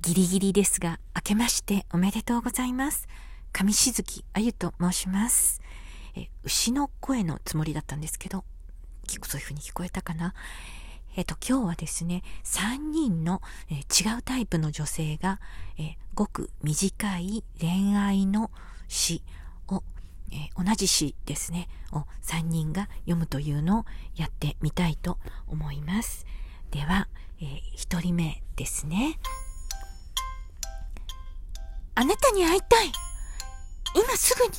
ギリギリですが、明けましておめでとうございます。上静木あゆと申します。え、牛の声のつもりだったんですけど、そういう風に聞こえたかな。えっ、と、今日はですね、3人の、え、違うタイプの女性が、え、ごく短い恋愛の詩を、え、同じ詩ですね、を3人が読むというのをやってみたいと思います。では、え1人目ですね。あなたに会いたい。今すぐに。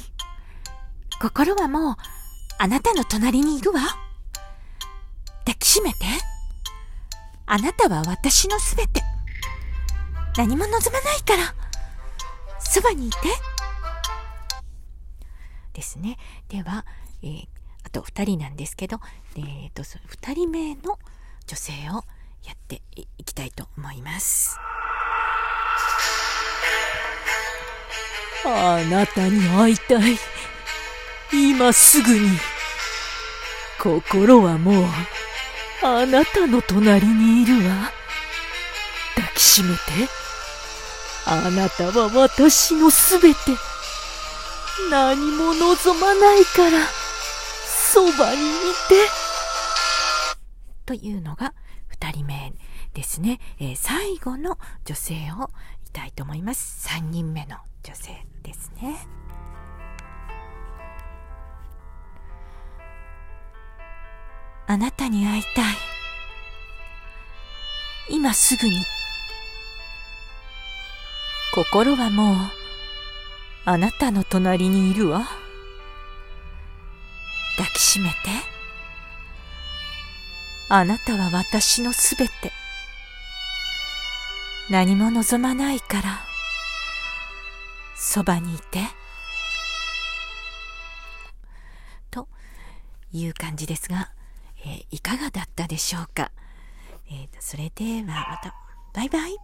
心はもう、あなたの隣にいるわ。抱きしめて。あなたは私のすべて。何も望まないから、そばにいて。ですね。では、えー、あと二人なんですけど、えーと、二人目の女性をやっていきたいと思います。あなたに会いたい。今すぐに。心はもう、あなたの隣にいるわ。抱きしめて。あなたは私のすべて。何も望まないから、そばにいて。というのが二人目ですね。えー、最後の女性をいたいと思います。三人目の女性ですね。あなたに会いたい。今すぐに。心はもう、あなたの隣にいるわ。抱きしめて。あなたは私のすべて。何も望まないから。そばにいて。という感じですが、えー、いかがだったでしょうか？えー、それではまた、バイバイ。